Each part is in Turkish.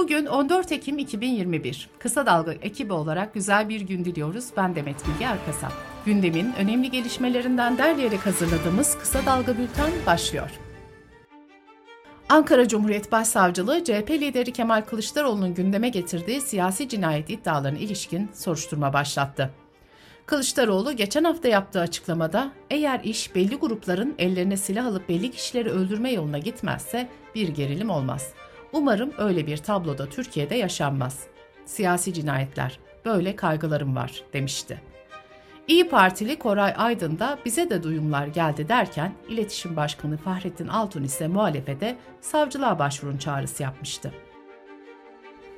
Bugün 14 Ekim 2021. Kısa Dalga ekibi olarak güzel bir gün diliyoruz. Ben Demet Bilge Erkasap. Gündemin önemli gelişmelerinden derleyerek hazırladığımız Kısa Dalga Bülten başlıyor. Ankara Cumhuriyet Başsavcılığı, CHP lideri Kemal Kılıçdaroğlu'nun gündeme getirdiği siyasi cinayet iddialarına ilişkin soruşturma başlattı. Kılıçdaroğlu geçen hafta yaptığı açıklamada eğer iş belli grupların ellerine silah alıp belli kişileri öldürme yoluna gitmezse bir gerilim olmaz. Umarım öyle bir tabloda Türkiye'de yaşanmaz. Siyasi cinayetler, böyle kaygılarım var demişti. İyi Partili Koray Aydın da bize de duyumlar geldi derken İletişim Başkanı Fahrettin Altun ise muhalefete savcılığa başvurun çağrısı yapmıştı.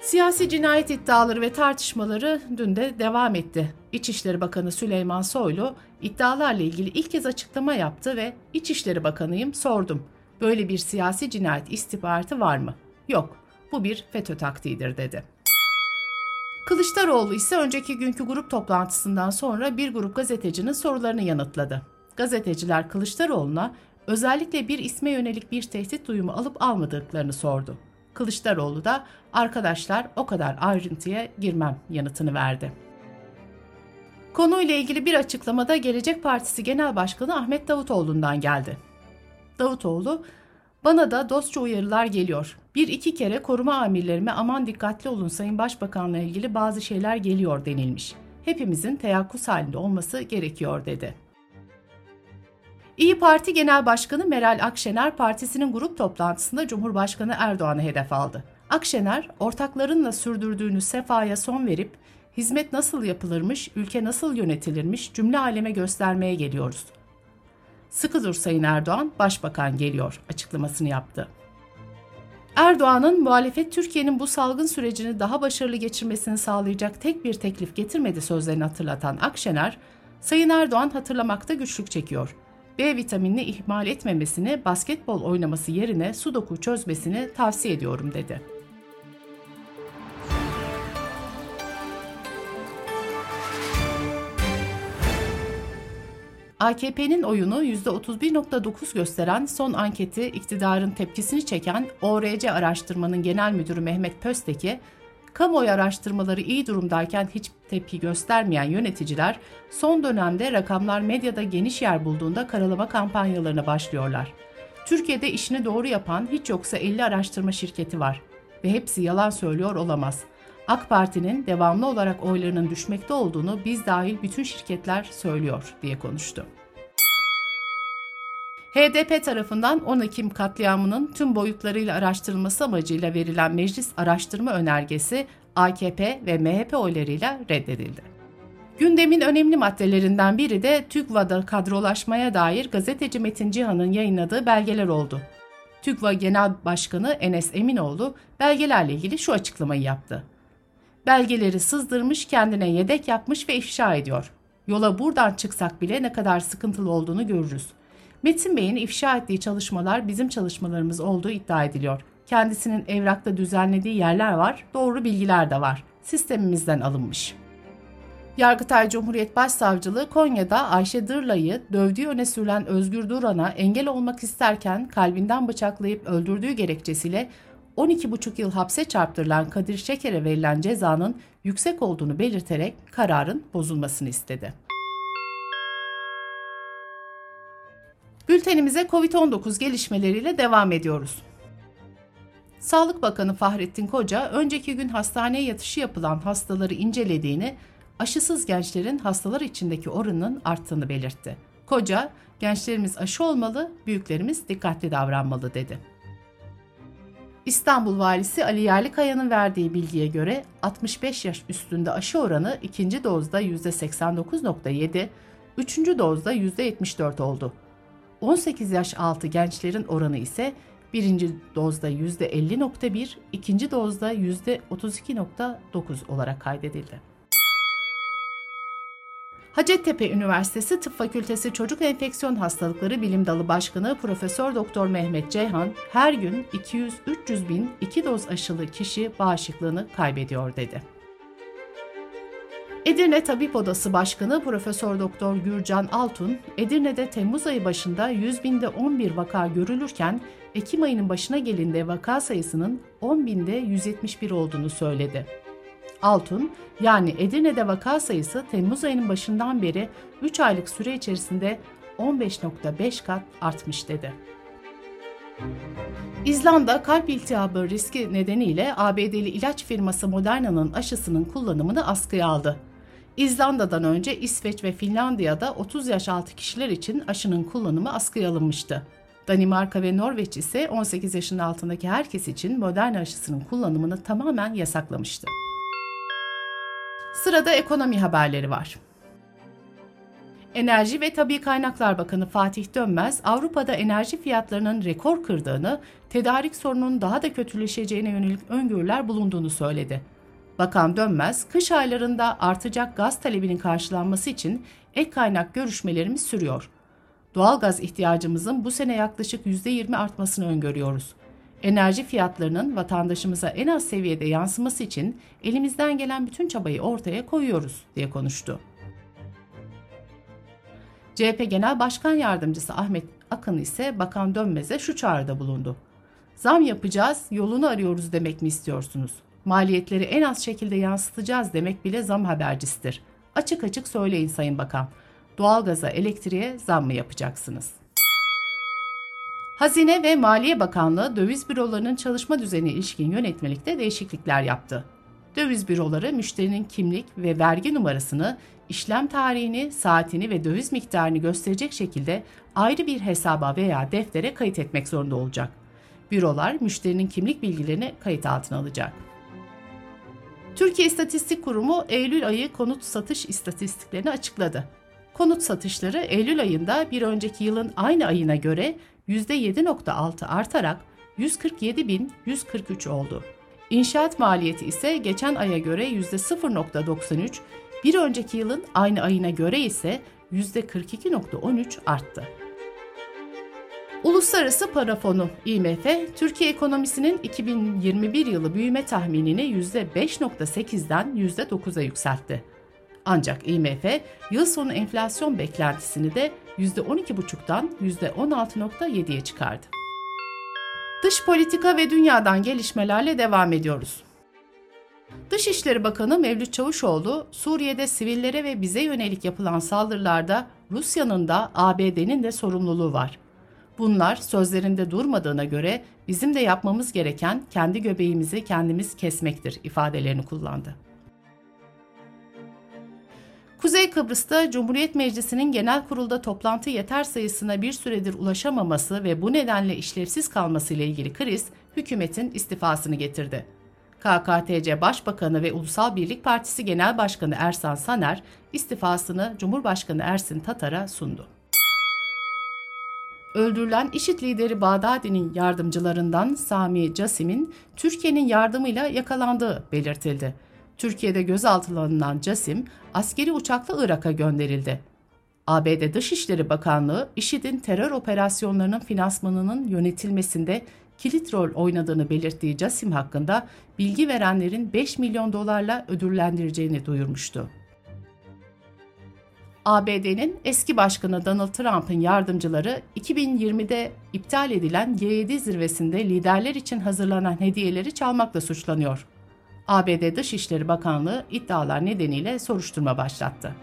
Siyasi cinayet iddiaları ve tartışmaları dün de devam etti. İçişleri Bakanı Süleyman Soylu iddialarla ilgili ilk kez açıklama yaptı ve İçişleri Bakanıyım sordum. Böyle bir siyasi cinayet istihbaratı var mı? Yok, bu bir FETÖ taktiğidir dedi. Kılıçdaroğlu ise önceki günkü grup toplantısından sonra bir grup gazetecinin sorularını yanıtladı. Gazeteciler Kılıçdaroğlu'na özellikle bir isme yönelik bir tehdit duyumu alıp almadıklarını sordu. Kılıçdaroğlu da arkadaşlar o kadar ayrıntıya girmem yanıtını verdi. Konuyla ilgili bir açıklamada Gelecek Partisi Genel Başkanı Ahmet Davutoğlu'ndan geldi. Davutoğlu, bana da dostça uyarılar geliyor. Bir iki kere koruma amirlerime aman dikkatli olun Sayın Başbakan'la ilgili bazı şeyler geliyor denilmiş. Hepimizin teyakkuz halinde olması gerekiyor dedi. İyi Parti Genel Başkanı Meral Akşener partisinin grup toplantısında Cumhurbaşkanı Erdoğan'ı hedef aldı. Akşener, ortaklarınla sürdürdüğünüz sefaya son verip hizmet nasıl yapılırmış, ülke nasıl yönetilirmiş cümle aleme göstermeye geliyoruz. Sıkı dur Sayın Erdoğan, Başbakan geliyor açıklamasını yaptı. Erdoğan'ın muhalefet Türkiye'nin bu salgın sürecini daha başarılı geçirmesini sağlayacak tek bir teklif getirmedi sözlerini hatırlatan Akşener, Sayın Erdoğan hatırlamakta güçlük çekiyor. B vitaminini ihmal etmemesini, basketbol oynaması yerine sudoku çözmesini tavsiye ediyorum dedi. AKP'nin oyunu %31.9 gösteren son anketi iktidarın tepkisini çeken ORC araştırmanın genel müdürü Mehmet Pösteki, kamuoyu araştırmaları iyi durumdayken hiç tepki göstermeyen yöneticiler son dönemde rakamlar medyada geniş yer bulduğunda karalama kampanyalarına başlıyorlar. Türkiye'de işini doğru yapan hiç yoksa 50 araştırma şirketi var ve hepsi yalan söylüyor olamaz. AK Parti'nin devamlı olarak oylarının düşmekte olduğunu biz dahil bütün şirketler söylüyor diye konuştu. HDP tarafından 10 Ekim katliamının tüm boyutlarıyla araştırılması amacıyla verilen meclis araştırma önergesi AKP ve MHP oylarıyla reddedildi. Gündemin önemli maddelerinden biri de TÜGVA'da kadrolaşmaya dair gazeteci Metin Cihan'ın yayınladığı belgeler oldu. TÜGVA Genel Başkanı Enes Eminoğlu belgelerle ilgili şu açıklamayı yaptı. Belgeleri sızdırmış, kendine yedek yapmış ve ifşa ediyor. Yola buradan çıksak bile ne kadar sıkıntılı olduğunu görürüz. Metin Bey'in ifşa ettiği çalışmalar bizim çalışmalarımız olduğu iddia ediliyor. Kendisinin evrakta düzenlediği yerler var, doğru bilgiler de var. Sistemimizden alınmış. Yargıtay Cumhuriyet Başsavcılığı Konya'da Ayşe Dırlay'ı dövdüğü öne sürülen Özgür Duran'a engel olmak isterken kalbinden bıçaklayıp öldürdüğü gerekçesiyle 12,5 yıl hapse çarptırılan Kadir Şeker'e verilen cezanın yüksek olduğunu belirterek kararın bozulmasını istedi. Bültenimize COVID-19 gelişmeleriyle devam ediyoruz. Sağlık Bakanı Fahrettin Koca, önceki gün hastaneye yatışı yapılan hastaları incelediğini, aşısız gençlerin hastalar içindeki oranının arttığını belirtti. Koca, gençlerimiz aşı olmalı, büyüklerimiz dikkatli davranmalı dedi. İstanbul Valisi Ali Yerlikaya'nın verdiği bilgiye göre 65 yaş üstünde aşı oranı ikinci dozda %89.7, üçüncü dozda %74 oldu. 18 yaş altı gençlerin oranı ise birinci dozda %50.1, ikinci dozda %32.9 olarak kaydedildi. Hacettepe Üniversitesi Tıp Fakültesi Çocuk Enfeksiyon Hastalıkları Bilim Dalı Başkanı Profesör Doktor Mehmet Ceyhan her gün 200-300 bin iki doz aşılı kişi bağışıklığını kaybediyor dedi. Edirne Tabip Odası Başkanı Profesör Doktor Gürcan Altun, Edirne'de Temmuz ayı başında 100 binde 11 vaka görülürken Ekim ayının başına gelinde vaka sayısının 10 binde 171 olduğunu söyledi. Altun, yani Edirne'de vaka sayısı Temmuz ayının başından beri 3 aylık süre içerisinde 15.5 kat artmış dedi. İzlanda kalp iltihabı riski nedeniyle ABD'li ilaç firması Moderna'nın aşısının kullanımını askıya aldı. İzlanda'dan önce İsveç ve Finlandiya'da 30 yaş altı kişiler için aşının kullanımı askıya alınmıştı. Danimarka ve Norveç ise 18 yaşın altındaki herkes için Moderna aşısının kullanımını tamamen yasaklamıştı. Sırada ekonomi haberleri var. Enerji ve Tabi Kaynaklar Bakanı Fatih Dönmez, Avrupa'da enerji fiyatlarının rekor kırdığını, tedarik sorununun daha da kötüleşeceğine yönelik öngörüler bulunduğunu söyledi. Bakan Dönmez, kış aylarında artacak gaz talebinin karşılanması için ek kaynak görüşmelerimiz sürüyor. Doğal gaz ihtiyacımızın bu sene yaklaşık %20 artmasını öngörüyoruz. Enerji fiyatlarının vatandaşımıza en az seviyede yansıması için elimizden gelen bütün çabayı ortaya koyuyoruz diye konuştu. CHP Genel Başkan Yardımcısı Ahmet Akın ise Bakan Dönmez'e şu çağrıda bulundu. Zam yapacağız, yolunu arıyoruz demek mi istiyorsunuz? Maliyetleri en az şekilde yansıtacağız demek bile zam habercisidir. Açık açık söyleyin Sayın Bakan. Doğalgaza, elektriğe zam mı yapacaksınız? Hazine ve Maliye Bakanlığı döviz bürolarının çalışma düzeni ilişkin yönetmelikte değişiklikler yaptı. Döviz büroları müşterinin kimlik ve vergi numarasını, işlem tarihini, saatini ve döviz miktarını gösterecek şekilde ayrı bir hesaba veya deftere kayıt etmek zorunda olacak. Bürolar müşterinin kimlik bilgilerini kayıt altına alacak. Türkiye İstatistik Kurumu Eylül ayı konut satış istatistiklerini açıkladı. Konut satışları Eylül ayında bir önceki yılın aynı ayına göre %7.6 artarak 147.143 oldu. İnşaat maliyeti ise geçen aya göre %0.93, bir önceki yılın aynı ayına göre ise %42.13 arttı. Uluslararası Para Fonu IMF, Türkiye ekonomisinin 2021 yılı büyüme tahminini %5.8'den %9'a yükseltti. Ancak IMF, yıl sonu enflasyon beklentisini de %12,5'dan %16.7'ye çıkardı. Dış politika ve dünyadan gelişmelerle devam ediyoruz. Dışişleri Bakanı Mevlüt Çavuşoğlu, Suriye'de sivillere ve bize yönelik yapılan saldırılarda Rusya'nın da ABD'nin de sorumluluğu var. Bunlar sözlerinde durmadığına göre bizim de yapmamız gereken kendi göbeğimizi kendimiz kesmektir ifadelerini kullandı. Kuzey Kıbrıs'ta Cumhuriyet Meclisi'nin genel kurulda toplantı yeter sayısına bir süredir ulaşamaması ve bu nedenle işlevsiz kalması ile ilgili kriz hükümetin istifasını getirdi. KKTC Başbakanı ve Ulusal Birlik Partisi Genel Başkanı Ersan Saner istifasını Cumhurbaşkanı Ersin Tatar'a sundu. Öldürülen IŞİD lideri Bağdadi'nin yardımcılarından Sami Casim'in Türkiye'nin yardımıyla yakalandığı belirtildi. Türkiye'de gözaltına alınan Casim, askeri uçakla Irak'a gönderildi. ABD Dışişleri Bakanlığı, IŞİD'in terör operasyonlarının finansmanının yönetilmesinde kilit rol oynadığını belirttiği Casim hakkında bilgi verenlerin 5 milyon dolarla ödüllendireceğini duyurmuştu. ABD'nin eski başkanı Donald Trump'ın yardımcıları 2020'de iptal edilen G7 zirvesinde liderler için hazırlanan hediyeleri çalmakla suçlanıyor. ABD Dışişleri Bakanlığı iddialar nedeniyle soruşturma başlattı.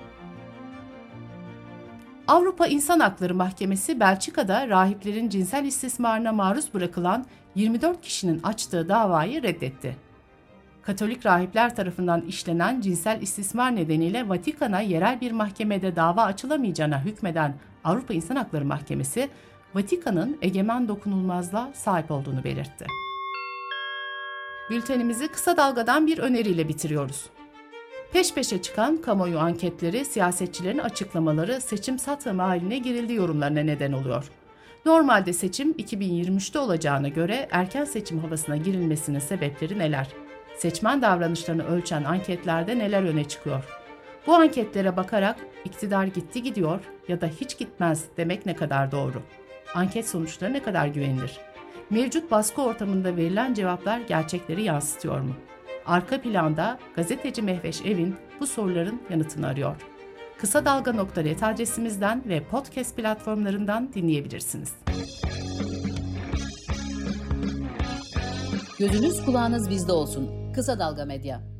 Avrupa İnsan Hakları Mahkemesi Belçika'da rahiplerin cinsel istismarına maruz bırakılan 24 kişinin açtığı davayı reddetti. Katolik rahipler tarafından işlenen cinsel istismar nedeniyle Vatikan'a yerel bir mahkemede dava açılamayacağına hükmeden Avrupa İnsan Hakları Mahkemesi, Vatikan'ın egemen dokunulmazlığa sahip olduğunu belirtti. Bültenimizi kısa dalgadan bir öneriyle bitiriyoruz. Peş peşe çıkan kamuoyu anketleri, siyasetçilerin açıklamaları seçim satımı haline girildi yorumlarına neden oluyor. Normalde seçim 2023'te olacağına göre erken seçim havasına girilmesinin sebepleri neler? Seçmen davranışlarını ölçen anketlerde neler öne çıkıyor? Bu anketlere bakarak iktidar gitti gidiyor ya da hiç gitmez demek ne kadar doğru? Anket sonuçları ne kadar güvenilir? Mevcut baskı ortamında verilen cevaplar gerçekleri yansıtıyor mu? Arka planda gazeteci Mehveş Evin bu soruların yanıtını arıyor. Kısa Dalga.net adresimizden ve podcast platformlarından dinleyebilirsiniz. Gözünüz kulağınız bizde olsun. Kısa Dalga Medya.